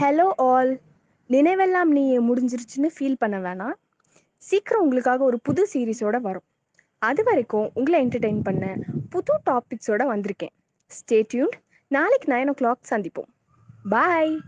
Hello all நினைவெல்லாம் நீ முடிஞ்சிருச்சுன்னு feel பண்ண வேணாம். சீக்கிரம் உங்களுக்காக ஒரு புது சீரீஸோட வரும். அது வரைக்கும் உங்களை என்டர்டெயின் பண்ண புது டாபிக்ஸோட வந்திருக்கேன். ஸ்டே டியூன் நாளைக்கு நைன் ஓ கிளாக் சந்திப்போம். பாய்